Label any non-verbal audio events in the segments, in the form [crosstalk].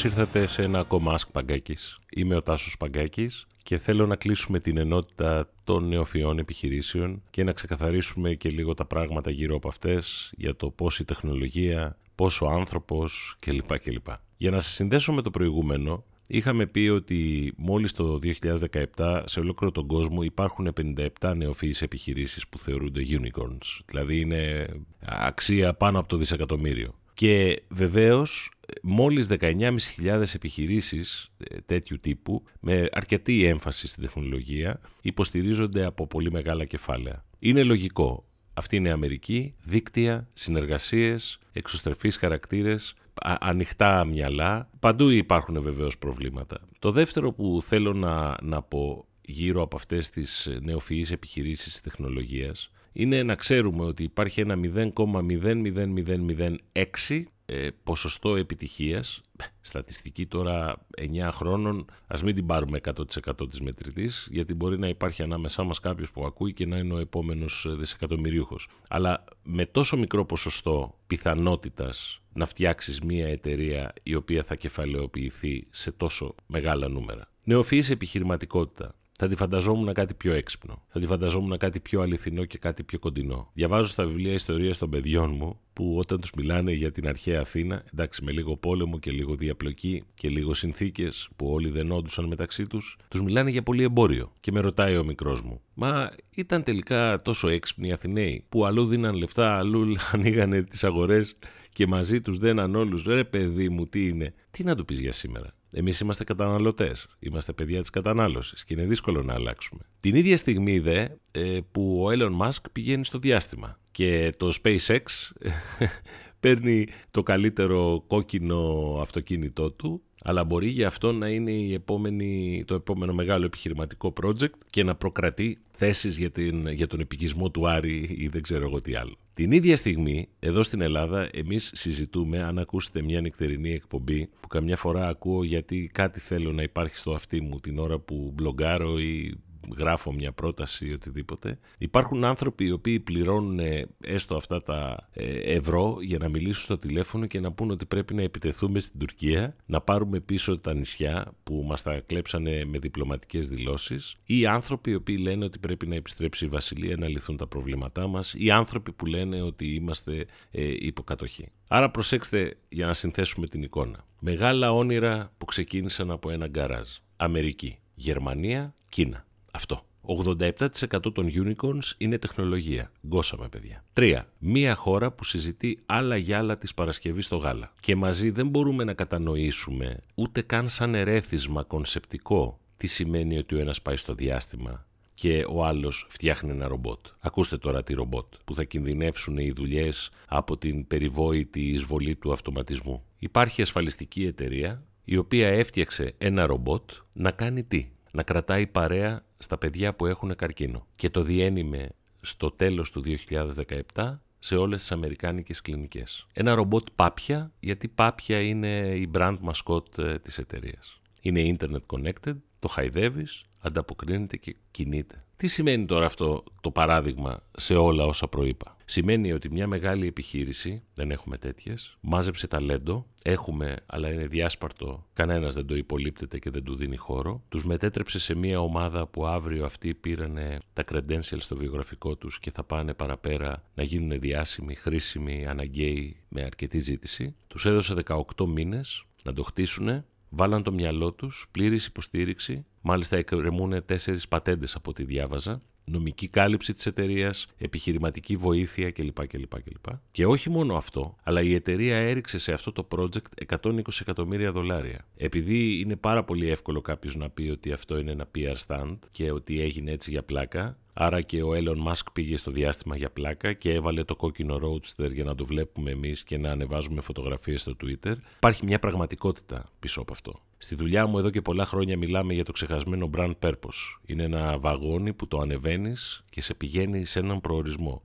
Καλώς ήρθατε σε ένα ακόμα Ask Παγκάκης. Είμαι ο Τάσος Παγκάκης και θέλω να κλείσουμε την ενότητα των νεοφυών επιχειρήσεων και να ξεκαθαρίσουμε και λίγο τα πράγματα γύρω από αυτές για το πώς η τεχνολογία, πώς ο άνθρωπος κλπ. κλπ. Για να σας συνδέσω με το προηγούμενο, είχαμε πει ότι μόλις το 2017 σε ολόκληρο τον κόσμο υπάρχουν 57 νεοφυείς επιχειρήσεις που θεωρούνται unicorns, δηλαδή είναι αξία πάνω από το δισεκατομμύριο. Και βεβαίως μόλις 19.500 επιχειρήσεις ε, τέτοιου τύπου με αρκετή έμφαση στην τεχνολογία υποστηρίζονται από πολύ μεγάλα κεφάλαια. Είναι λογικό. Αυτή είναι η Αμερική, δίκτυα, συνεργασίες, εξωστρεφείς χαρακτήρες, ανοιχτά μυαλά. Παντού υπάρχουν βεβαίως προβλήματα. Το δεύτερο που θέλω να, να πω γύρω από αυτές τις νεοφυείς επιχειρήσεις της τεχνολογίας είναι να ξέρουμε ότι υπάρχει ένα 0,00006 ε, ποσοστό επιτυχίας, στατιστική τώρα 9 χρόνων, ας μην την πάρουμε 100% της μετρητής, γιατί μπορεί να υπάρχει ανάμεσά μας κάποιος που ακούει και να είναι ο επόμενος δισεκατομμυρίουχος. Αλλά με τόσο μικρό ποσοστό πιθανότητας να φτιάξεις μια εταιρεία η οποία θα κεφαλαιοποιηθεί σε τόσο μεγάλα νούμερα. Νεοφυής επιχειρηματικότητα θα τη φανταζόμουν κάτι πιο έξυπνο. Θα τη φανταζόμουν κάτι πιο αληθινό και κάτι πιο κοντινό. Διαβάζω στα βιβλία ιστορία των παιδιών μου που όταν τους μιλάνε για την αρχαία Αθήνα, εντάξει, με λίγο πόλεμο και λίγο διαπλοκή και λίγο συνθήκες που όλοι δεν όντουσαν μεταξύ τους, τους μιλάνε για πολύ εμπόριο. Και με ρωτάει ο μικρός μου, Μα ήταν τελικά τόσο έξυπνοι οι Αθηναίοι που αλλού δίναν λεφτά, αλλού [laughs] ανοίγανε τις αγορές και μαζί τους δέναν όλους. Ρε παιδί μου, τι είναι. Τι να του πεις για σήμερα. Εμείς είμαστε καταναλωτές. Είμαστε παιδιά της κατανάλωσης και είναι δύσκολο να αλλάξουμε. Την ίδια στιγμή δε ε, που ο Elon Musk πηγαίνει στο διάστημα και το SpaceX [laughs] παίρνει το καλύτερο κόκκινο αυτοκίνητό του αλλά μπορεί για αυτό να είναι η επόμενη, το επόμενο μεγάλο επιχειρηματικό project και να προκρατεί θέσεις για, την, για τον επικισμό του Άρη ή δεν ξέρω εγώ τι άλλο. Την ίδια στιγμή, εδώ στην Ελλάδα, εμείς συζητούμε, αν ακούσετε μια νυχτερινή εκπομπή, που καμιά φορά ακούω γιατί κάτι θέλω να υπάρχει στο αυτί μου την ώρα που μπλογκάρω ή γράφω μια πρόταση ή οτιδήποτε. Υπάρχουν άνθρωποι οι οποίοι πληρώνουν ε, έστω αυτά τα ε, ευρώ για να μιλήσουν στο τηλέφωνο και να πούν ότι πρέπει να επιτεθούμε στην Τουρκία, να πάρουμε πίσω τα νησιά που μας τα κλέψανε με διπλωματικές δηλώσεις ή άνθρωποι οι οποίοι λένε ότι πρέπει να επιστρέψει η Βασιλεία να λυθούν τα προβλήματά μας ή άνθρωποι που λένε ότι είμαστε ε, υποκατοχή. Άρα προσέξτε για να συνθέσουμε την εικόνα. Μεγάλα όνειρα που ξεκίνησαν από ένα γκαράζ. Αμερική, Γερμανία, Κίνα. Αυτό. 87% των unicorns είναι τεχνολογία. Γκώσαμε, παιδιά. 3. Μία χώρα που συζητεί άλλα γυάλα της Παρασκευής στο γάλα. Και μαζί δεν μπορούμε να κατανοήσουμε ούτε καν σαν ερέθισμα κονσεπτικό τι σημαίνει ότι ο ένας πάει στο διάστημα και ο άλλος φτιάχνει ένα ρομπότ. Ακούστε τώρα τι ρομπότ που θα κινδυνεύσουν οι δουλειές από την περιβόητη εισβολή του αυτοματισμού. Υπάρχει ασφαλιστική εταιρεία η οποία έφτιαξε ένα ρομπότ να κάνει τι; Να κρατάει παρέα στα παιδιά που έχουν καρκίνο. Και το διένυμε στο τέλος του 2017 σε όλες τις αμερικάνικες κλινικές. Ένα ρομπότ πάπια, γιατί πάπια είναι η brand mascot ε, της εταιρείας. Είναι internet connected, το χαϊδεύεις, ανταποκρίνεται και κινείται. Τι σημαίνει τώρα αυτό το παράδειγμα σε όλα όσα προείπα; Σημαίνει ότι μια μεγάλη επιχείρηση, δεν έχουμε τέτοιες, μάζεψε ταλέντο, έχουμε, αλλά είναι διάσπαρτο, κανένας δεν το υπολείπτεται και δεν του δίνει χώρο. Τους μετέτρεψε σε μια ομάδα που αύριο αυτοί πήραν τα credentials στο βιογραφικό τους και θα πάνε παραπέρα να γίνουν διάσημοι, χρήσιμοι, αναγκαίοι με αρκετή ζήτηση. Τους έδωσε 18 μήνες να το χτίσουν Βάλαν το μυαλό τους, πλήρης υποστήριξη, μάλιστα εκκρεμούν τέσσερις πατέντες από ό,τι διάβαζα, νομική κάλυψη της εταιρείας, επιχειρηματική βοήθεια κλπ. κλπ, κλπ. Και όχι μόνο αυτό, αλλά η εταιρεία έριξε σε αυτό το project 120 εκατομμύρια δολάρια. Επειδή είναι πάρα πολύ εύκολο κάποιος να πει ότι αυτό είναι ένα PR stand και ότι έγινε έτσι για πλάκα, Άρα και ο Elon Musk πήγε στο διάστημα για πλάκα και έβαλε το κόκκινο Roadster για να το βλέπουμε εμείς και να ανεβάζουμε φωτογραφίες στο Twitter. Υπάρχει μια πραγματικότητα πίσω από αυτό. Στη δουλειά μου εδώ και πολλά χρόνια μιλάμε για το ξεχασμένο brand purpose. Είναι ένα βαγόνι που το ανεβαίνεις και σε πηγαίνει σε έναν προορισμό.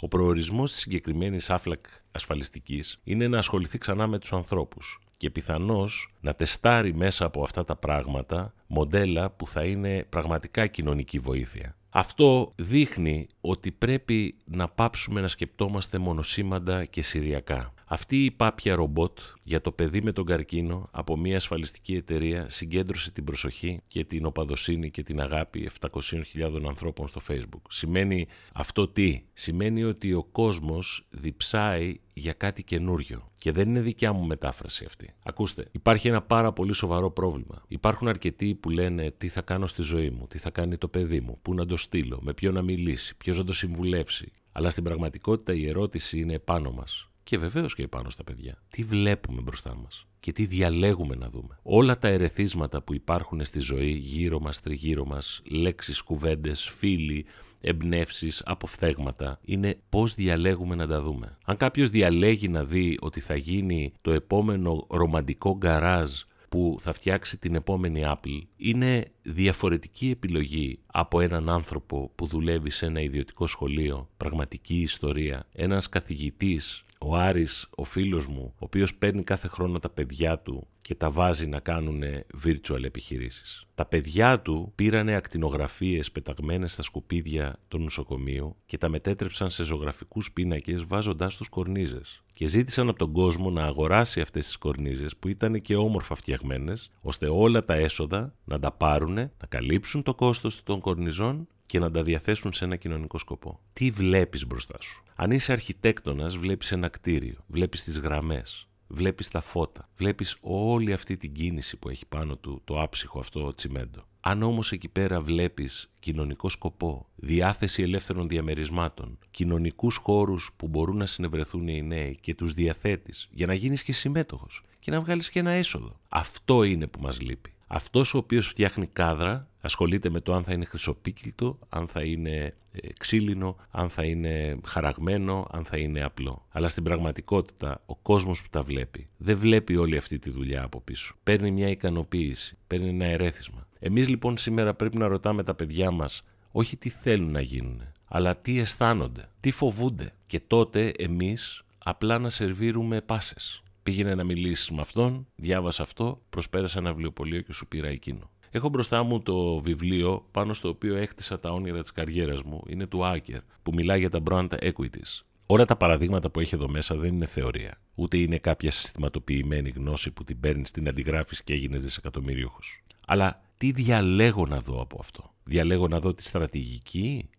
Ο προορισμός της συγκεκριμένης άφλακ ασφαλιστικής είναι να ασχοληθεί ξανά με τους ανθρώπους και πιθανώς να τεστάρει μέσα από αυτά τα πράγματα μοντέλα που θα είναι πραγματικά κοινωνική βοήθεια. Αυτό δείχνει ότι πρέπει να πάψουμε να σκεπτόμαστε μονοσήμαντα και συριακά. Αυτή η πάπια ρομπότ για το παιδί με τον καρκίνο από μια ασφαλιστική εταιρεία συγκέντρωσε την προσοχή και την οπαδοσύνη και την αγάπη 700.000 ανθρώπων στο Facebook. Σημαίνει αυτό τι; Σημαίνει ότι ο κόσμος διψάει για κάτι καινούριο. Και δεν είναι δικιά μου μετάφραση αυτή. Ακούστε, υπάρχει ένα πάρα πολύ σοβαρό πρόβλημα. Υπάρχουν αρκετοί που λένε τι θα κάνω στη ζωή μου, τι θα κάνει το παιδί μου, πού να το στείλω, με ποιο να μιλήσει, ποιος να το συμβουλεύσει; Αλλά στην πραγματικότητα η ερώτηση είναι επάνω μας. Και βεβαίως και επάνω στα παιδιά. Τι βλέπουμε μπροστά μας και τι διαλέγουμε να δούμε. Όλα τα ερεθίσματα που υπάρχουν στη ζωή γύρω μας, τριγύρω μας, λέξεις, κουβέντες, φίλοι, εμπνεύσεις, αποφθέγματα, είναι πώς διαλέγουμε να τα δούμε. Αν κάποιος διαλέγει να δει ότι θα γίνει το επόμενο ρομαντικό γκαράζ που θα φτιάξει την επόμενη Apple είναι διαφορετική επιλογή από έναν άνθρωπο που δουλεύει σε ένα ιδιωτικό σχολείο, πραγματική ιστορία, ένας καθηγητής ο Άρης, ο φίλος μου, ο οποίος παίρνει κάθε χρόνο τα παιδιά του και τα βάζει να κάνουν virtual επιχειρήσεις. Τα παιδιά του πήρανε ακτινογραφίες πεταγμένες στα σκουπίδια του νοσοκομείου και τα μετέτρεψαν σε ζωγραφικούς πίνακες βάζοντάς τους κορνίζες. Και ζήτησαν από τον κόσμο να αγοράσει αυτές τις κορνίζες που ήταν και όμορφα φτιαγμένες, ώστε όλα τα έσοδα να τα πάρουν, να καλύψουν το κόστος των κορνιζών και να τα διαθέσουν σε ένα κοινωνικό σκοπό. Τι βλέπεις μπροστά σου; Αν είσαι αρχιτέκτονας βλέπεις ένα κτίριο, βλέπεις τις γραμμές, βλέπεις τα φώτα, βλέπεις όλη αυτή την κίνηση που έχει πάνω του το άψυχο αυτό τσιμέντο. Αν όμως εκεί πέρα βλέπεις κοινωνικό σκοπό, διάθεση ελεύθερων διαμερισμάτων, κοινωνικούς χώρους που μπορούν να συνευρεθούν οι νέοι και τους διαθέτεις για να γίνεις και συμμέτοχος και να βγάλεις και ένα έσοδο. Αυτό είναι που μας λείπει. Αυτός ο οποίος φτιάχνει κάδρα ασχολείται με το αν θα είναι χρυσοπίκυλτο, αν θα είναι ε, ξύλινο, αν θα είναι χαραγμένο, αν θα είναι απλό. Αλλά στην πραγματικότητα ο κόσμος που τα βλέπει δεν βλέπει όλη αυτή τη δουλειά από πίσω. Παίρνει μια ικανοποίηση, παίρνει ένα ερέθισμα. Εμείς λοιπόν σήμερα πρέπει να ρωτάμε τα παιδιά μας όχι τι θέλουν να γίνουν, αλλά τι αισθάνονται, τι φοβούνται. Και τότε εμείς απλά να σερβίρουμε πάσες. Πήγαινε να μιλήσεις με αυτόν, διάβασα αυτό, προσπέρασα ένα βιβλιοπωλείο και σου πήρα εκείνο. Έχω μπροστά μου το βιβλίο πάνω στο οποίο έχτισα τα όνειρα της καριέρας μου. Είναι του Άκερ, που μιλάει για τα brand equities. Όλα τα παραδείγματα που έχει εδώ μέσα δεν είναι θεωρία. Ούτε είναι κάποια συστηματοποιημένη γνώση που την παίρνεις, την αντιγράφεις και έγινες δισεκατομμύριουχο. Αλλά τι διαλέγω να δω από αυτό; Διαλέγω να δω τη στρατηγική;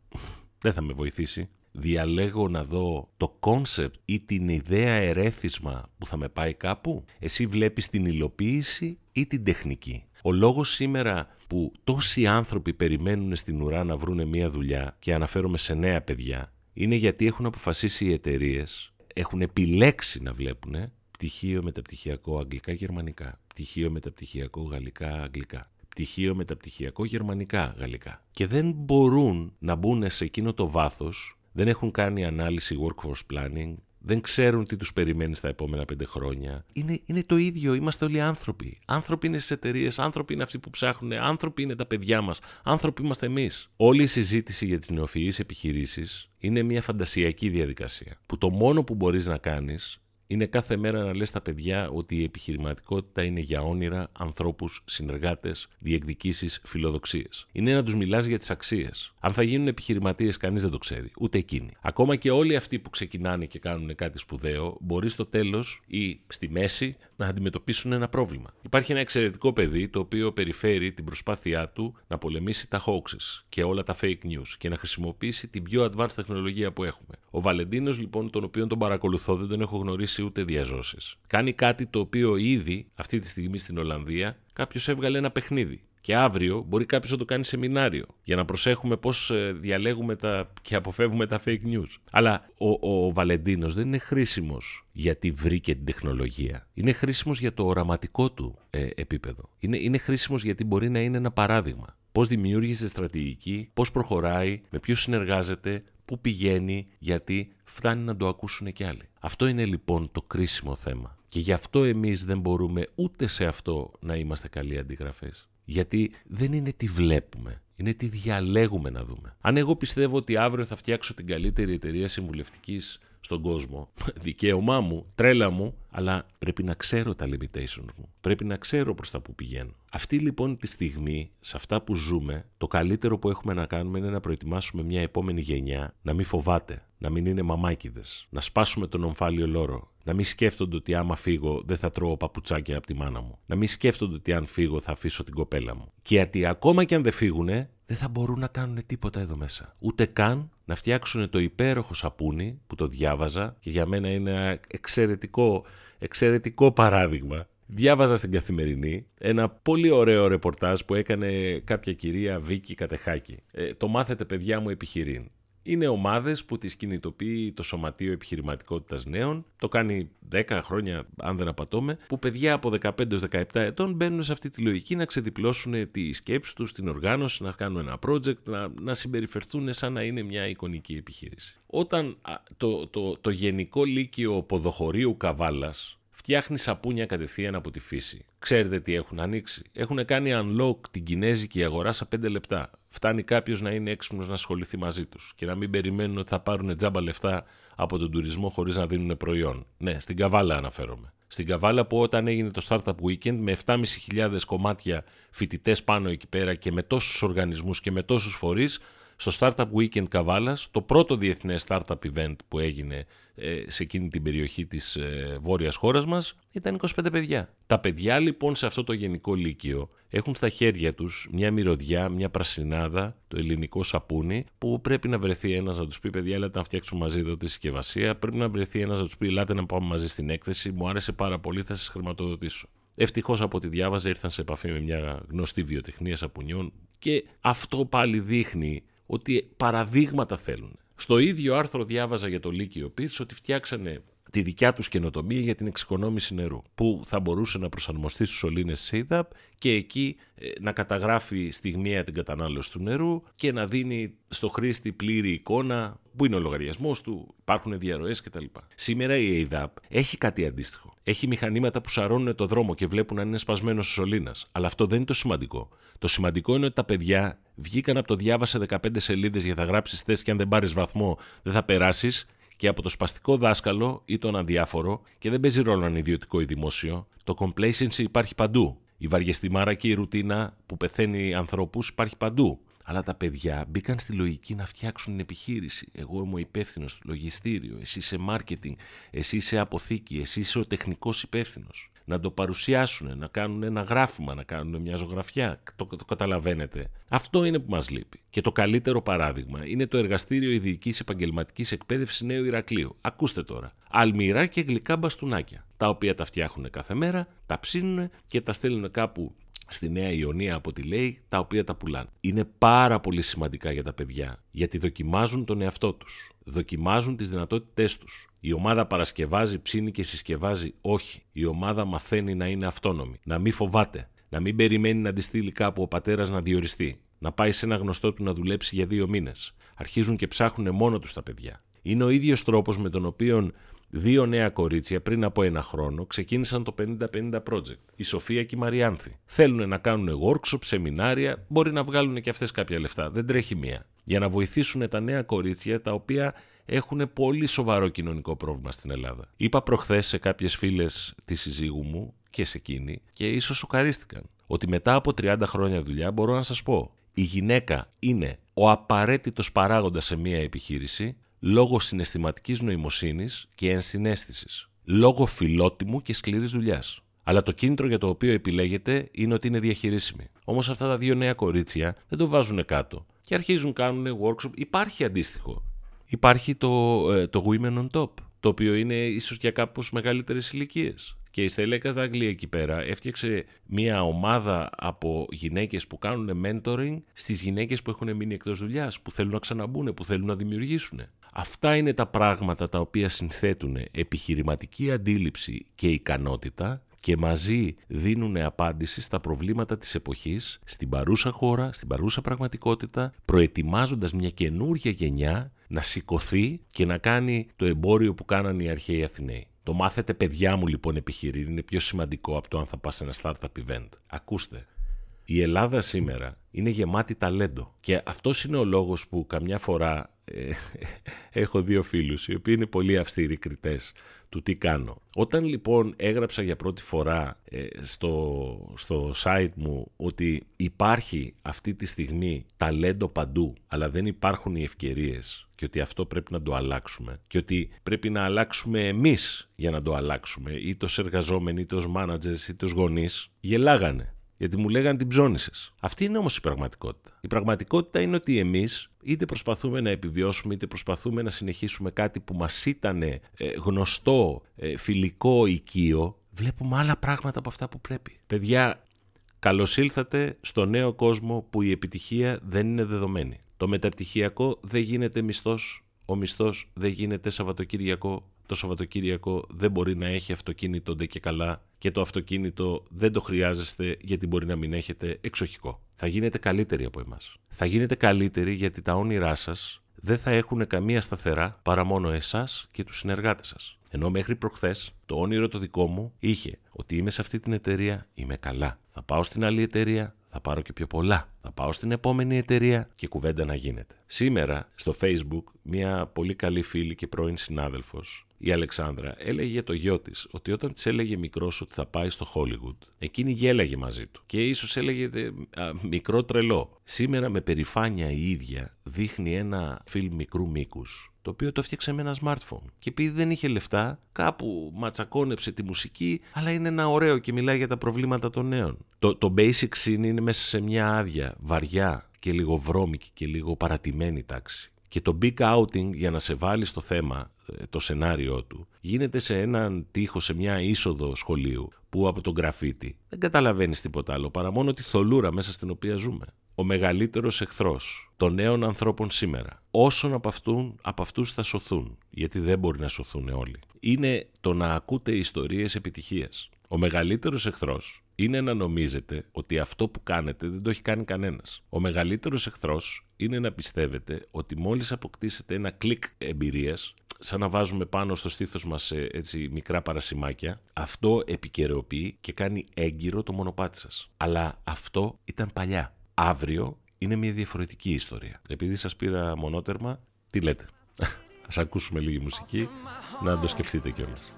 δεν θα με βοηθήσει διαλέγω να δω το κόνσεπτ ή την ιδέα ερέθισμα που θα με πάει κάπου; Εσύ βλέπεις την υλοποίηση ή την τεχνική; Ο λόγος σήμερα που τόσοι άνθρωποι περιμένουν στην ουρά να βρούνε μία δουλειά και αναφέρομαι σε νέα παιδιά είναι γιατί έχουν αποφασίσει οι εταιρείες, έχουν επιλέξει να βλέπουν πτυχίο μεταπτυχιακό αγγλικά-γερμανικά, πτυχίο μεταπτυχιακό γαλλικά-αγγλικά, πτυχίο μεταπτυχιακό γερμανικά-γαλλικά. Και δεν μπορούν να μπουν σε εκείνο το βάθος δεν έχουν κάνει ανάλυση workforce planning, δεν ξέρουν τι τους περιμένει στα επόμενα πέντε χρόνια. Είναι, είναι το ίδιο, είμαστε όλοι άνθρωποι. Άνθρωποι είναι στις εταιρείες, άνθρωποι είναι αυτοί που ψάχνουν, άνθρωποι είναι τα παιδιά μας, άνθρωποι είμαστε εμείς. Όλη η συζήτηση για τις νεοφυείς επιχειρήσεις είναι μια φαντασιακή διαδικασία, που το μόνο που μπορείς να κάνεις είναι κάθε μέρα να λες στα παιδιά ότι η επιχειρηματικότητα είναι για όνειρα, ανθρώπους, συνεργάτες, διεκδικήσεις, φιλοδοξίες. Είναι να τους μιλάς για τις αξίες. Αν θα γίνουν επιχειρηματίες κανείς δεν το ξέρει, ούτε εκείνοι. Ακόμα και όλοι αυτοί που ξεκινάνε και κάνουν κάτι σπουδαίο, μπορεί στο τέλος ή στη μέση να αντιμετωπίσουν ένα πρόβλημα. Υπάρχει ένα εξαιρετικό παιδί το οποίο περιφέρει την προσπάθειά του να πολεμήσει τα hoaxes και όλα τα fake news και να χρησιμοποιήσει την πιο advanced τεχνολογία που έχουμε. Ο Βαλεντίνος, λοιπόν, τον οποίο τον παρακολουθώ, δεν τον έχω γνωρίσει ούτε διαζώσεις. Κάνει κάτι το οποίο ήδη αυτή τη στιγμή στην Ολλανδία κάποιος έβγαλε ένα παιχνίδι. Και αύριο μπορεί κάποιος να το κάνει σεμινάριο για να προσέχουμε πώς ε, διαλέγουμε τα και αποφεύγουμε τα fake news. Αλλά ο, ο Βαλεντίνος δεν είναι χρήσιμος γιατί βρήκε την τεχνολογία. Είναι χρήσιμος για το οραματικό του ε, επίπεδο. Είναι, είναι χρήσιμος γιατί μπορεί να είναι ένα παράδειγμα. Πώς δημιούργησε στρατηγική, πώς προχωράει, με ποιους συνεργάζεται, πού πηγαίνει, γιατί φτάνει να το ακούσουν και άλλοι. Αυτό είναι λοιπόν το κρίσιμο θέμα. Και γι' αυτό εμείς δεν μπορούμε ούτε σε αυτό να είμαστε καλοί αντιγραφές. Γιατί δεν είναι τι βλέπουμε, είναι τι διαλέγουμε να δούμε. Αν εγώ πιστεύω ότι αύριο θα φτιάξω την καλύτερη εταιρεία συμβουλευτικής στον κόσμο. [laughs] Δικαίωμά μου, τρέλα μου, αλλά πρέπει να ξέρω τα limitations μου. Πρέπει να ξέρω προς τα που πηγαίνω. Αυτή λοιπόν τη στιγμή, σε αυτά που ζούμε, το καλύτερο που έχουμε να κάνουμε είναι να προετοιμάσουμε μια επόμενη γενιά να μην φοβάται, να μην είναι μαμάκιδες, να σπάσουμε τον ομφάλιο λόρο, Να μην σκέφτονται ότι άμα φύγω δεν θα τρώω παπουτσάκια από τη μάνα μου. Να μην σκέφτονται ότι αν φύγω θα αφήσω την κοπέλα μου. Και γιατί ακόμα και αν δεν φύγουνε, δεν θα μπορούν να κάνουν τίποτα εδώ μέσα. Ούτε καν να φτιάξουν το υπέροχο σαπούνι που το διάβαζα και για μένα είναι ένα εξαιρετικό, εξαιρετικό παράδειγμα. Διάβαζα στην Καθημερινή ένα πολύ ωραίο ρεπορτάζ που έκανε κάποια κυρία Βίκη Κατεχάκη. Ε, το μάθετε παιδιά μου επιχειρήν είναι ομάδες που τις κινητοποιεί το Σωματείο Επιχειρηματικότητας Νέων. Το κάνει 10 χρόνια, αν δεν απατώμε, που παιδιά από 15-17 ετών μπαίνουν σε αυτή τη λογική να ξεδιπλώσουν τη σκέψη τους, την οργάνωση, να κάνουν ένα project, να, να συμπεριφερθούν σαν να είναι μια εικονική επιχείρηση. Όταν το, το, το Γενικό Λύκειο Ποδοχωρίου Καβάλας φτιάχνει σαπούνια κατευθείαν από τη φύση. Ξέρετε τι έχουν ανοίξει; Έχουν κάνει unlock την κινέζικη αγορά σε 5 λεπτά. Φτάνει κάποιος να είναι έξυπνος να ασχοληθεί μαζί τους και να μην περιμένουν ότι θα πάρουν τζάμπα λεφτά από τον τουρισμό χωρίς να δίνουν προϊόν. Ναι, στην Καβάλα αναφέρομαι. Στην Καβάλα που όταν έγινε το Startup Weekend με 7.500 κομμάτια φοιτητές πάνω εκεί πέρα και με τόσους οργανισμούς και με τόσους φορείς, στο Startup Weekend Καβάλας, το πρώτο διεθνές startup event που έγινε ε, σε εκείνη την περιοχή της ε, βόρειας χώρας μας, ήταν 25 παιδιά. Τα παιδιά λοιπόν σε αυτό το γενικό λύκειο έχουν στα χέρια τους μια μυρωδιά, μια πρασινάδα, το ελληνικό σαπούνι, που πρέπει να βρεθεί ένας να τους πει παιδιά, έλατε να φτιάξουμε μαζί εδώ τη συσκευασία, πρέπει να βρεθεί ένας να τους πει, ελάτε να πάμε μαζί στην έκθεση, μου άρεσε πάρα πολύ, θα σας χρηματοδοτήσω. Ευτυχώς από ό,τι διάβαζα ήρθαν σε επαφή με μια γνωστή βιοτεχνία σαπουνιών και αυτό πάλι δείχνει ότι παραδείγματα θέλουν. Στο ίδιο άρθρο διάβαζα για το Λύκειο Πίρς ότι φτιάξανε τη δικιά τους καινοτομία για την εξοικονόμηση νερού, που θα μπορούσε να προσαρμοστεί στους σωλήνες ΣΥΔΑΠ και εκεί ε, να καταγράφει στιγμιαία την κατανάλωση του νερού και να δίνει στο χρήστη πλήρη εικόνα πού είναι ο λογαριασμός του, υπάρχουν διαρροές κτλ. Σήμερα η ΕΙΔΑΠ έχει κάτι αντίστοιχο. Έχει μηχανήματα που σαρώνουν το δρόμο και βλέπουν αν είναι σπασμένος ο σωλήνας. Αλλά αυτό δεν είναι το σημαντικό. Το σημαντικό είναι ότι τα παιδιά βγήκαν από το διάβασε 15 σελίδες για θα γράψεις τεστ και αν δεν πάρεις βαθμό δεν θα περάσεις και από το σπαστικό δάσκαλο ή τον αδιάφορο, και δεν παίζει ρόλο αν είναι ιδιωτικό ή δημόσιο, το complacency υπάρχει παντού. Η βαριεστημάρα και η ρουτίνα που πεθαίνει ανθρώπους υπάρχει παντού. Αλλά τα παιδιά μπήκαν στη λογική να φτιάξουν την επιχείρηση. Εγώ είμαι ο υπεύθυνος του λογιστήριο, εσύ είσαι marketing, εσύ είσαι αποθήκη, εσύ είσαι ο τεχνικός υπεύθυνος να το παρουσιάσουν, να κάνουν ένα γράφημα, να κάνουν μια ζωγραφιά. Το, το καταλαβαίνετε. Αυτό είναι που μας λείπει. Και το καλύτερο παράδειγμα είναι το Εργαστήριο Ειδικής Επαγγελματικής Εκπαίδευσης Νέου Ηρακλείου. Ακούστε τώρα. Αλμυρά και γλυκά μπαστούνάκια. Τα οποία τα φτιάχνουν κάθε μέρα, τα ψήνουν και τα στέλνουν κάπου στη Νέα Ιωνία από τη λέει, τα οποία τα πουλάνε. Είναι πάρα πολύ σημαντικά για τα παιδιά, γιατί δοκιμάζουν τον εαυτό τους, δοκιμάζουν τις δυνατότητές τους. Η ομάδα παρασκευάζει, ψήνει και συσκευάζει. Όχι. Η ομάδα μαθαίνει να είναι αυτόνομη, να μην φοβάται, να μην περιμένει να τη στείλει κάπου ο πατέρας να διοριστεί, να πάει σε ένα γνωστό του να δουλέψει για δύο μήνες. Αρχίζουν και ψάχνουν μόνο τους τα παιδιά. Είναι ο ίδιος τρόπος με τον οποίο Δύο νέα κορίτσια πριν από ένα χρόνο ξεκίνησαν το 50-50 project. Η Σοφία και η Μαριάνθη. Θέλουν να κάνουν workshop, σεμινάρια, μπορεί να βγάλουν και αυτές κάποια λεφτά. Δεν τρέχει μία. Για να βοηθήσουν τα νέα κορίτσια τα οποία έχουν πολύ σοβαρό κοινωνικό πρόβλημα στην Ελλάδα. Είπα προχθές σε κάποιες φίλες της συζύγου μου και σε εκείνη και ίσως σοκαρίστηκαν. Ότι μετά από 30 χρόνια δουλειά μπορώ να σας πω. Η γυναίκα είναι ο απαραίτητος παράγοντας σε μία επιχείρηση λόγω συναισθηματικής νοημοσύνης και ενσυναίσθησης, λόγω φιλότιμου και σκληρής δουλειάς. Αλλά το κίνητρο για το οποίο επιλέγεται είναι ότι είναι διαχειρίσιμη. Όμως αυτά τα δύο νέα κορίτσια δεν το βάζουν κάτω και αρχίζουν κάνουν workshop. Υπάρχει αντίστοιχο. Υπάρχει το, ε, το Women on Top, το οποίο είναι ίσως για κάπως μεγαλύτερες ηλικίες. Και η Στελέκα Δαγκλή εκεί πέρα έφτιαξε μια ομάδα από γυναίκες που κάνουν mentoring στις γυναίκες που έχουν μείνει εκτός δουλειάς, που θέλουν να ξαναμπούν, που θέλουν να δημιουργήσουν. Αυτά είναι τα πράγματα τα οποία συνθέτουν επιχειρηματική αντίληψη και ικανότητα και μαζί δίνουν απάντηση στα προβλήματα της εποχής, στην παρούσα χώρα, στην παρούσα πραγματικότητα, προετοιμάζοντας μια καινούργια γενιά να σηκωθεί και να κάνει το εμπόριο που κάνανε οι αρχαίοι Αθηναίοι. Το μάθετε παιδιά μου λοιπόν επιχειρήν είναι πιο σημαντικό από το αν θα πας σε ένα startup event. Ακούστε. Η Ελλάδα σήμερα είναι γεμάτη ταλέντο. Και αυτός είναι ο λόγος που καμιά φορά ε, [laughs] έχω δύο φίλους οι οποίοι είναι πολύ αυστηροί κριτές του τι κάνω. Όταν λοιπόν έγραψα για πρώτη φορά ε, στο, στο site μου ότι υπάρχει αυτή τη στιγμή ταλέντο παντού αλλά δεν υπάρχουν οι ευκαιρίες και ότι αυτό πρέπει να το αλλάξουμε και ότι πρέπει να αλλάξουμε εμείς για να το αλλάξουμε είτε ως εργαζόμενοι, είτε ως managers, είτε ως γονείς γελάγανε γιατί μου λέγανε την ψώνισες. Αυτή είναι όμως η πραγματικότητα. Η πραγματικότητα είναι ότι εμείς είτε προσπαθούμε να επιβιώσουμε, είτε προσπαθούμε να συνεχίσουμε κάτι που μας ήταν ε, γνωστό, ε, φιλικό, οικείο, βλέπουμε άλλα πράγματα από αυτά που πρέπει. Παιδιά, καλώς ήλθατε στο νέο κόσμο που η επιτυχία δεν είναι δεδομένη. Το μεταπτυχιακό δεν γίνεται μισθός, ο μισθός δεν γίνεται Σαββατοκύριακο το Σαββατοκύριακο δεν μπορεί να έχει αυτοκίνητο ντε και καλά και το αυτοκίνητο δεν το χρειάζεστε γιατί μπορεί να μην έχετε εξοχικό. Θα γίνετε καλύτεροι από εμάς. Θα γίνετε καλύτεροι γιατί τα όνειρά σας δεν θα έχουν καμία σταθερά παρά μόνο εσάς και τους συνεργάτες σας. Ενώ μέχρι προχθές το όνειρο το δικό μου είχε ότι είμαι σε αυτή την εταιρεία, είμαι καλά. Θα πάω στην άλλη εταιρεία, θα πάρω και πιο πολλά. Θα πάω στην επόμενη εταιρεία και κουβέντα να γίνεται. Σήμερα στο Facebook μια πολύ καλή φίλη και πρώην συνάδελφος η Αλεξάνδρα έλεγε για το γιο της ότι όταν της έλεγε μικρός ότι θα πάει στο Hollywood, εκείνη γέλαγε μαζί του. Και ίσως έλεγε μικρό τρελό. Σήμερα με περηφάνεια η ίδια δείχνει ένα φιλμ μικρού μήκους, το οποίο το έφτιαξε με ένα smartphone. Και επειδή δεν είχε λεφτά, κάπου ματσακώνεψε τη μουσική, αλλά είναι ένα ωραίο και μιλάει για τα προβλήματα των νέων. Το, το basic scene είναι μέσα σε μια άδεια, βαριά και λίγο βρώμικη και λίγο παρατημένη τάξη. Και το big outing για να σε βάλει στο θέμα, ε, το σενάριό του, γίνεται σε έναν τοίχο, σε μια είσοδο σχολείου που από τον γραφίτι δεν καταλαβαίνεις τίποτα άλλο παρά μόνο τη θολούρα μέσα στην οποία ζούμε. Ο μεγαλύτερος εχθρός των νέων ανθρώπων σήμερα, όσων από, αυτούν, από αυτούς θα σωθούν, γιατί δεν μπορεί να σωθούν όλοι, είναι το να ακούτε ιστορίες επιτυχίας. Ο μεγαλύτερος εχθρός είναι να νομίζετε ότι αυτό που κάνετε δεν το έχει κάνει κανένας. Ο μεγαλύτερος εχθρός είναι να πιστεύετε ότι μόλις αποκτήσετε ένα κλικ εμπειρίας, σαν να βάζουμε πάνω στο στήθος μας έτσι μικρά παρασημάκια, αυτό επικαιροποιεί και κάνει έγκυρο το μονοπάτι σας. Αλλά αυτό ήταν παλιά. Αύριο είναι μια διαφορετική ιστορία. Επειδή σας πήρα μονότερμα, τι λέτε; Ας ακούσουμε λίγη μουσική, να το σκεφτείτε κιόλας.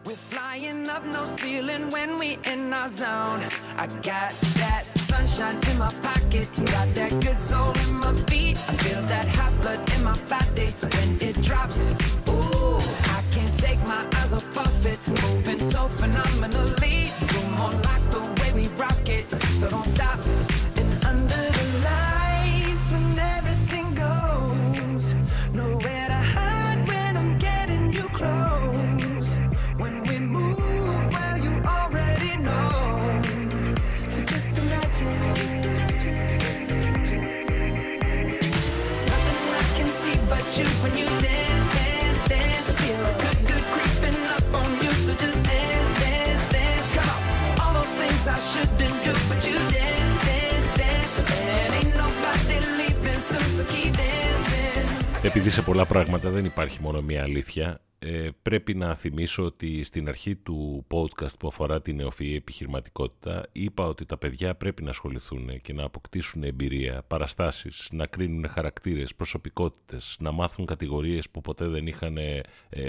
take my eyes off of it Moving so phenomenally You're Επειδή σε πολλά πράγματα δεν υπάρχει μόνο μία αλήθεια ε, πρέπει να θυμίσω ότι στην αρχή του podcast που αφορά την νεοφυή επιχειρηματικότητα είπα ότι τα παιδιά πρέπει να ασχοληθούν και να αποκτήσουν εμπειρία, παραστάσεις, να κρίνουν χαρακτήρες, προσωπικότητες, να μάθουν κατηγορίες που ποτέ δεν είχαν ε,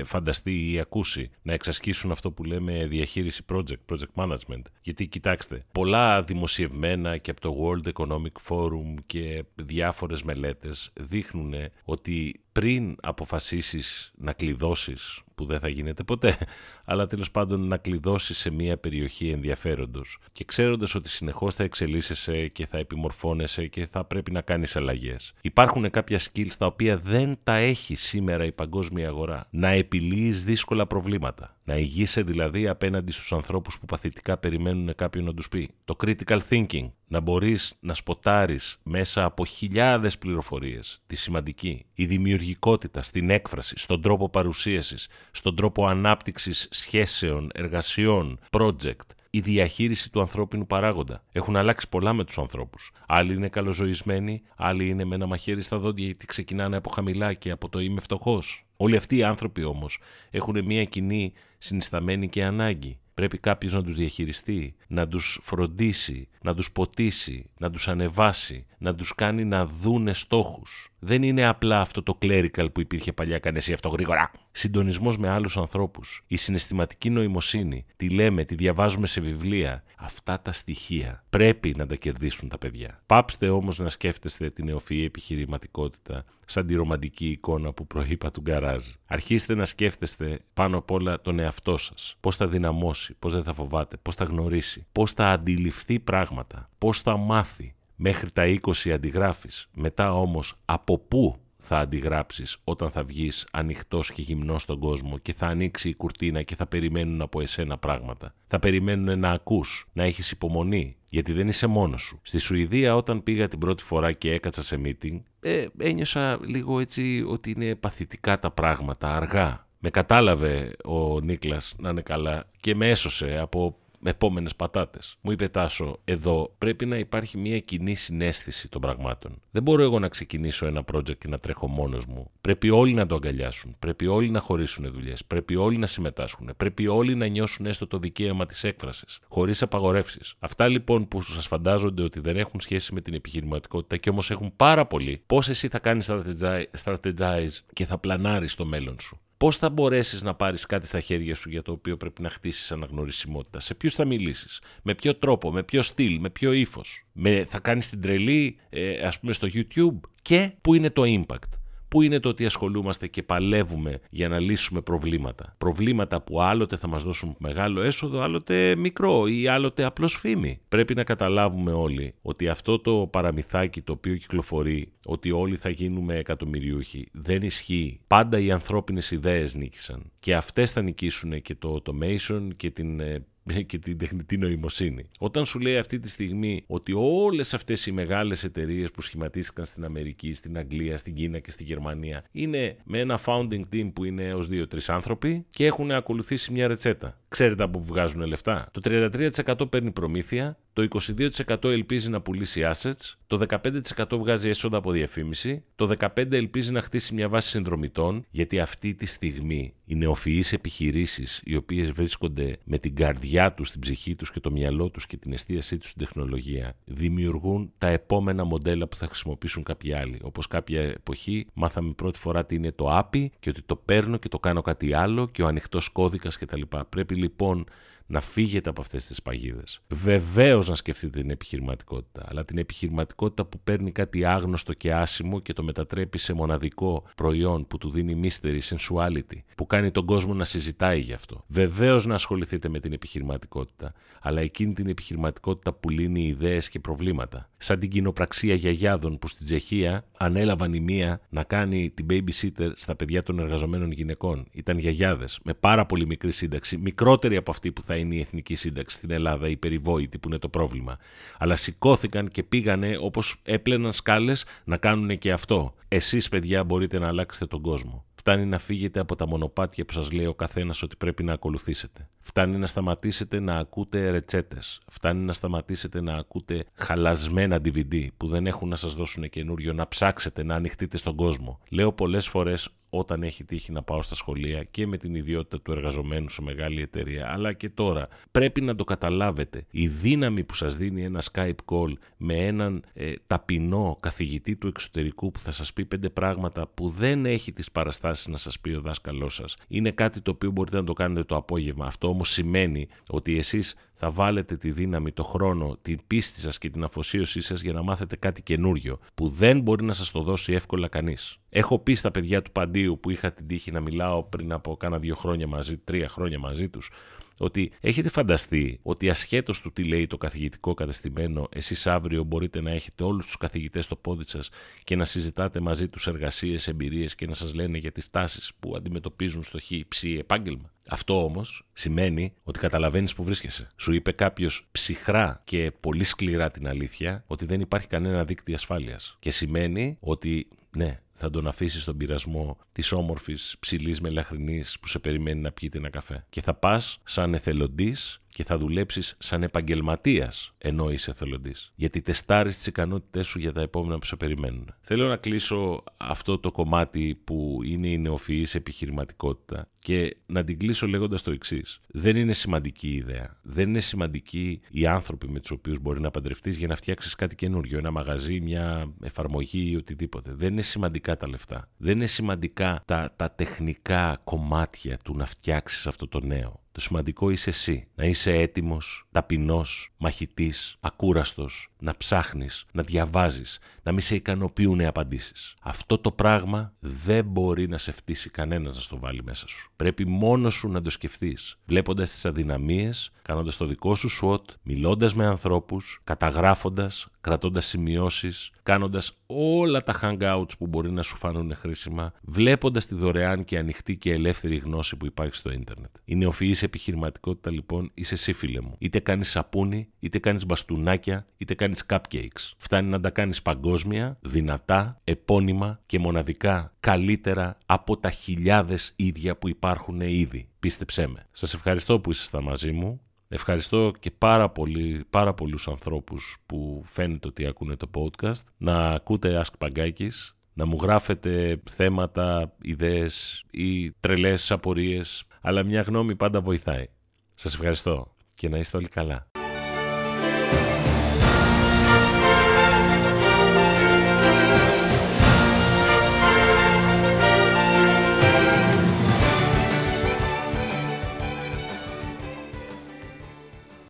φανταστεί ή ακούσει, να εξασκήσουν αυτό που λέμε διαχείριση project, project management. Γιατί κοιτάξτε, πολλά δημοσιευμένα και από το World Economic Forum και διάφορες μελέτες δείχνουν ότι πριν αποφασίσεις να κλειδώσεις που δεν θα γίνεται ποτέ, αλλά τέλος πάντων να κλειδώσεις σε μια περιοχή ενδιαφέροντος. Και ξέροντας ότι συνεχώς θα εξελίσσεσαι και θα επιμορφώνεσαι και θα πρέπει να κάνεις αλλαγές. Υπάρχουν κάποια skills τα οποία δεν τα έχει σήμερα η παγκόσμια αγορά. Να επιλύεις δύσκολα προβλήματα. Να ηγείσαι δηλαδή απέναντι στους ανθρώπους που παθητικά περιμένουν κάποιον να τους πει. Το critical thinking. Να μπορείς να σποτάρεις μέσα από χιλιάδες πληροφορίες τη σημαντική. Η δημιουργικότητα στην έκφραση, στον τρόπο παρουσίασης, στον τρόπο ανάπτυξης σχέσεων, εργασιών, project, η διαχείριση του ανθρώπινου παράγοντα. Έχουν αλλάξει πολλά με τους ανθρώπους. Άλλοι είναι καλοζωισμένοι, άλλοι είναι με ένα μαχαίρι στα δόντια γιατί ξεκινάνε από χαμηλά και από το είμαι φτωχός. Όλοι αυτοί οι άνθρωποι όμως έχουν μια κοινή συνισταμένη και ανάγκη. Πρέπει κάποιος να τους διαχειριστεί, να τους φροντίσει, να τους ποτίσει, να τους ανεβάσει, να τους κάνει να δούνε στόχους. Δεν είναι απλά αυτό το clerical που υπήρχε παλιά, κάνε εσύ αυτό γρήγορα. Συντονισμός με άλλους ανθρώπους. Η συναισθηματική νοημοσύνη. Τι λέμε, τι διαβάζουμε σε βιβλία. Αυτά τα στοιχεία πρέπει να τα κερδίσουν τα παιδιά. Πάψτε όμως να σκέφτεστε την νεοφυή επιχειρηματικότητα σαν τη ρομαντική εικόνα που προείπα του γκαράζ. Αρχίστε να σκέφτεστε πάνω απ' όλα τον εαυτό σας. Πώς θα δυναμώσει, πώς δεν θα φοβάται, πώς θα γνωρίσει, πώς θα αντιληφθεί πράγματα, πώς θα μάθει. Μέχρι τα 20 αντιγράφεις, μετά όμως από πού θα αντιγράψεις όταν θα βγεις ανοιχτός και γυμνός στον κόσμο και θα ανοίξει η κουρτίνα και θα περιμένουν από εσένα πράγματα. Θα περιμένουν να ακούς, να έχεις υπομονή, γιατί δεν είσαι μόνος σου. Στη Σουηδία όταν πήγα την πρώτη φορά και έκατσα σε meeting, ε, ένιωσα λίγο έτσι ότι είναι παθητικά τα πράγματα, αργά. Με κατάλαβε ο Νίκλας να είναι καλά και με έσωσε από επόμενες πατάτες. Μου είπε Τάσο, εδώ πρέπει να υπάρχει μια κοινή συνέστηση των πραγμάτων. Δεν μπορώ εγώ να ξεκινήσω ένα project και να τρέχω μόνος μου. Πρέπει όλοι να το αγκαλιάσουν. Πρέπει όλοι να χωρίσουν δουλειές. Πρέπει όλοι να συμμετάσχουν. Πρέπει όλοι να νιώσουν έστω το δικαίωμα της έκφρασης. Χωρίς απαγορεύσεις. Αυτά λοιπόν που σας φαντάζονται ότι δεν έχουν σχέση με την επιχειρηματικότητα και όμως έχουν πάρα πολύ, πώς εσύ θα κάνεις strategize και θα πλανάρεις το μέλλον σου. Πώς θα μπορέσεις να πάρεις κάτι στα χέρια σου για το οποίο πρέπει να χτίσεις αναγνωρισιμότητα, σε ποιους θα μιλήσεις, με ποιο τρόπο, με ποιο στυλ, με ποιο ύφος; Θα κάνεις την τρελή, ε, ας πούμε, στο YouTube; Και πού είναι το impact; Πού είναι το ότι ασχολούμαστε και παλεύουμε για να λύσουμε προβλήματα; Προβλήματα που άλλοτε θα μας δώσουν μεγάλο έσοδο, άλλοτε μικρό ή άλλοτε απλώς φήμη. Πρέπει να καταλάβουμε όλοι ότι αυτό το παραμυθάκι το οποίο κυκλοφορεί, ότι όλοι θα γίνουμε εκατομμυριούχοι, δεν ισχύει. Πάντα οι ανθρώπινες ιδέες νίκησαν. Και αυτές θα νικήσουν και το automation και την ε, [laughs] και την τεχνητή νοημοσύνη. Όταν σου λέει αυτή τη στιγμή ότι όλες αυτές οι μεγάλες εταιρείες που σχηματίστηκαν στην Αμερική, στην Αγγλία, στην Κίνα και στη Γερμανία είναι με ένα founding team που είναι έω 2-3 άνθρωποι και έχουν ακολουθήσει μια ρετσέτα. Ξέρετε από πού βγάζουν λεφτά; Το 33% παίρνει προμήθεια, το 22% ελπίζει να πουλήσει assets, το 15% βγάζει έσοδα από διαφήμιση, το 15% ελπίζει να χτίσει μια βάση συνδρομητών, γιατί αυτή τη στιγμή οι νεοφυείς επιχειρήσεις οι οποίες βρίσκονται με την καρδιά τους, την ψυχή τους και το μυαλό τους και την εστίασή τους στην τεχνολογία, δημιουργούν τα επόμενα μοντέλα που θα χρησιμοποιήσουν κάποιοι άλλοι. Όπως κάποια εποχή μάθαμε πρώτη φορά τι είναι το API και ότι το παίρνω και το κάνω κάτι άλλο και ο ανοιχτός κώδικας κτλ. Πρέπει λοιπόν να φύγετε από αυτές τις παγίδες. Βεβαίως να σκεφτείτε την επιχειρηματικότητα, αλλά την επιχειρηματικότητα που παίρνει κάτι άγνωστο και άσημο και το μετατρέπει σε μοναδικό προϊόν που του δίνει mystery, sensuality, που κάνει τον κόσμο να συζητάει γι' αυτό. Βεβαίως να ασχοληθείτε με την επιχειρηματικότητα, αλλά εκείνη την επιχειρηματικότητα που λύνει ιδέες και προβλήματα. Σαν την κοινοπραξία γιαγιάδων που στην Τσεχία ανέλαβαν η μία να κάνει την babysitter στα παιδιά των εργαζομένων γυναικών. Ήταν γιαγιάδες με πάρα πολύ μικρή σύνταξη, μικρότερη από αυτή που θα είναι η εθνική σύνταξη στην Ελλάδα, η περιβόητη που είναι το πρόβλημα. Αλλά σηκώθηκαν και πήγανε όπως έπλαιναν σκάλες να κάνουν και αυτό. Εσείς, παιδιά, μπορείτε να αλλάξετε τον κόσμο. Φτάνει να φύγετε από τα μονοπάτια που σας λέει ο καθένας ότι πρέπει να ακολουθήσετε. Φτάνει να σταματήσετε να ακούτε ρετσέτες. Φτάνει να σταματήσετε να ακούτε χαλασμένα DVD που δεν έχουν να σας δώσουν καινούριο, να ψάξετε, να ανοιχτείτε στον κόσμο. Λέω πολλές φορές όταν έχει τύχει να πάω στα σχολεία και με την ιδιότητα του εργαζομένου σε μεγάλη εταιρεία, αλλά και τώρα. Πρέπει να το καταλάβετε. Η δύναμη που σας δίνει ένα Skype call με έναν ε, ταπεινό καθηγητή του εξωτερικού που θα σας πει πέντε πράγματα που δεν έχει τις παραστάσεις να σας πει ο δάσκαλός σας, είναι κάτι το οποίο μπορείτε να το κάνετε το απόγευμα. Αυτό όμως σημαίνει ότι εσείς θα βάλετε τη δύναμη, το χρόνο, την πίστη σας και την αφοσίωσή σας για να μάθετε κάτι καινούριο που δεν μπορεί να σας το δώσει εύκολα κανείς. Έχω πει στα παιδιά του Παντίου που είχα την τύχη να μιλάω πριν από κάνα δύο χρόνια μαζί, τρία χρόνια μαζί τους, ότι έχετε φανταστεί ότι ασχέτως του τι λέει το καθηγητικό κατεστημένο, εσείς αύριο μπορείτε να έχετε όλους τους καθηγητές στο πόδι σας και να συζητάτε μαζί τους εργασίες, εμπειρίες και να σας λένε για τις τάσεις που αντιμετωπίζουν στο χ, ψ, επάγγελμα. Αυτό όμως σημαίνει ότι καταλαβαίνεις που βρίσκεσαι. Σου είπε κάποιος ψυχρά και πολύ σκληρά την αλήθεια ότι δεν υπάρχει κανένα δίκτυο ασφάλειας. Και σημαίνει ότι ναι, θα τον αφήσεις στον πειρασμό της όμορφης ψηλής μελαχρινής που σε περιμένει να πιείτε ένα καφέ. Και θα πας σαν εθελοντής και θα δουλέψεις σαν επαγγελματίας ενώ είσαι εθελοντής. Γιατί τεστάρεις τις ικανότητές σου για τα επόμενα που σε περιμένουν. Θέλω να κλείσω αυτό το κομμάτι που είναι η νεοφυής επιχειρηματικότητα και να την κλείσω λέγοντας το εξής. Δεν είναι σημαντική η ιδέα. Δεν είναι σημαντική οι άνθρωποι με τους οποίους μπορεί να παντρευτείς για να φτιάξεις κάτι καινούριο, ένα μαγαζί, μια εφαρμογή ή οτιδήποτε. Δεν είναι σημαντικά τα λεφτά. Δεν είναι σημαντικά τα, τα τεχνικά κομμάτια του να φτιάξεις αυτό το νέο. Το σημαντικό είσαι εσύ. Να είσαι έτοιμος, ταπεινός, μαχητής, ακούραστος, να ψάχνεις, να διαβάζεις, να μην σε ικανοποιούν οι απαντήσεις. Αυτό το πράγμα δεν μπορεί να σε φτύσει κανένας να στο βάλει μέσα σου. Πρέπει μόνος σου να το σκεφτείς, βλέποντας τις αδυναμίες, κάνοντας το δικό σου SWOT, μιλώντας με ανθρώπους, καταγράφοντας, κρατώντας σημειώσεις, κάνοντας όλα τα hangouts που μπορεί να σου φανούν χρήσιμα, βλέποντας τη δωρεάν και ανοιχτή και ελεύθερη γνώση που υπάρχει στο ίντερνετ. Η νεοφυής επιχειρηματικότητα λοιπόν είσαι εσύ φίλε μου. Είτε κάνεις σαπούνι, είτε κάνεις μπαστούνάκια, είτε κάνεις cupcakes. Φτάνει να τα κάνεις παγκόσμια, δυνατά, επώνυμα και μοναδικά καλύτερα από τα χιλιάδες ίδια που υπάρχουν ήδη. Πίστεψέ με. Σας ευχαριστώ που ήσασταν μαζί μου. Ευχαριστώ και πάρα, πολύ, πάρα πολλούς ανθρώπους που φαίνεται ότι ακούνε το podcast. Να ακούτε Ask Pagakis, να μου γράφετε θέματα, ιδέες ή τρελές απορίες, αλλά μια γνώμη πάντα βοηθάει. Σας ευχαριστώ και να είστε όλοι καλά.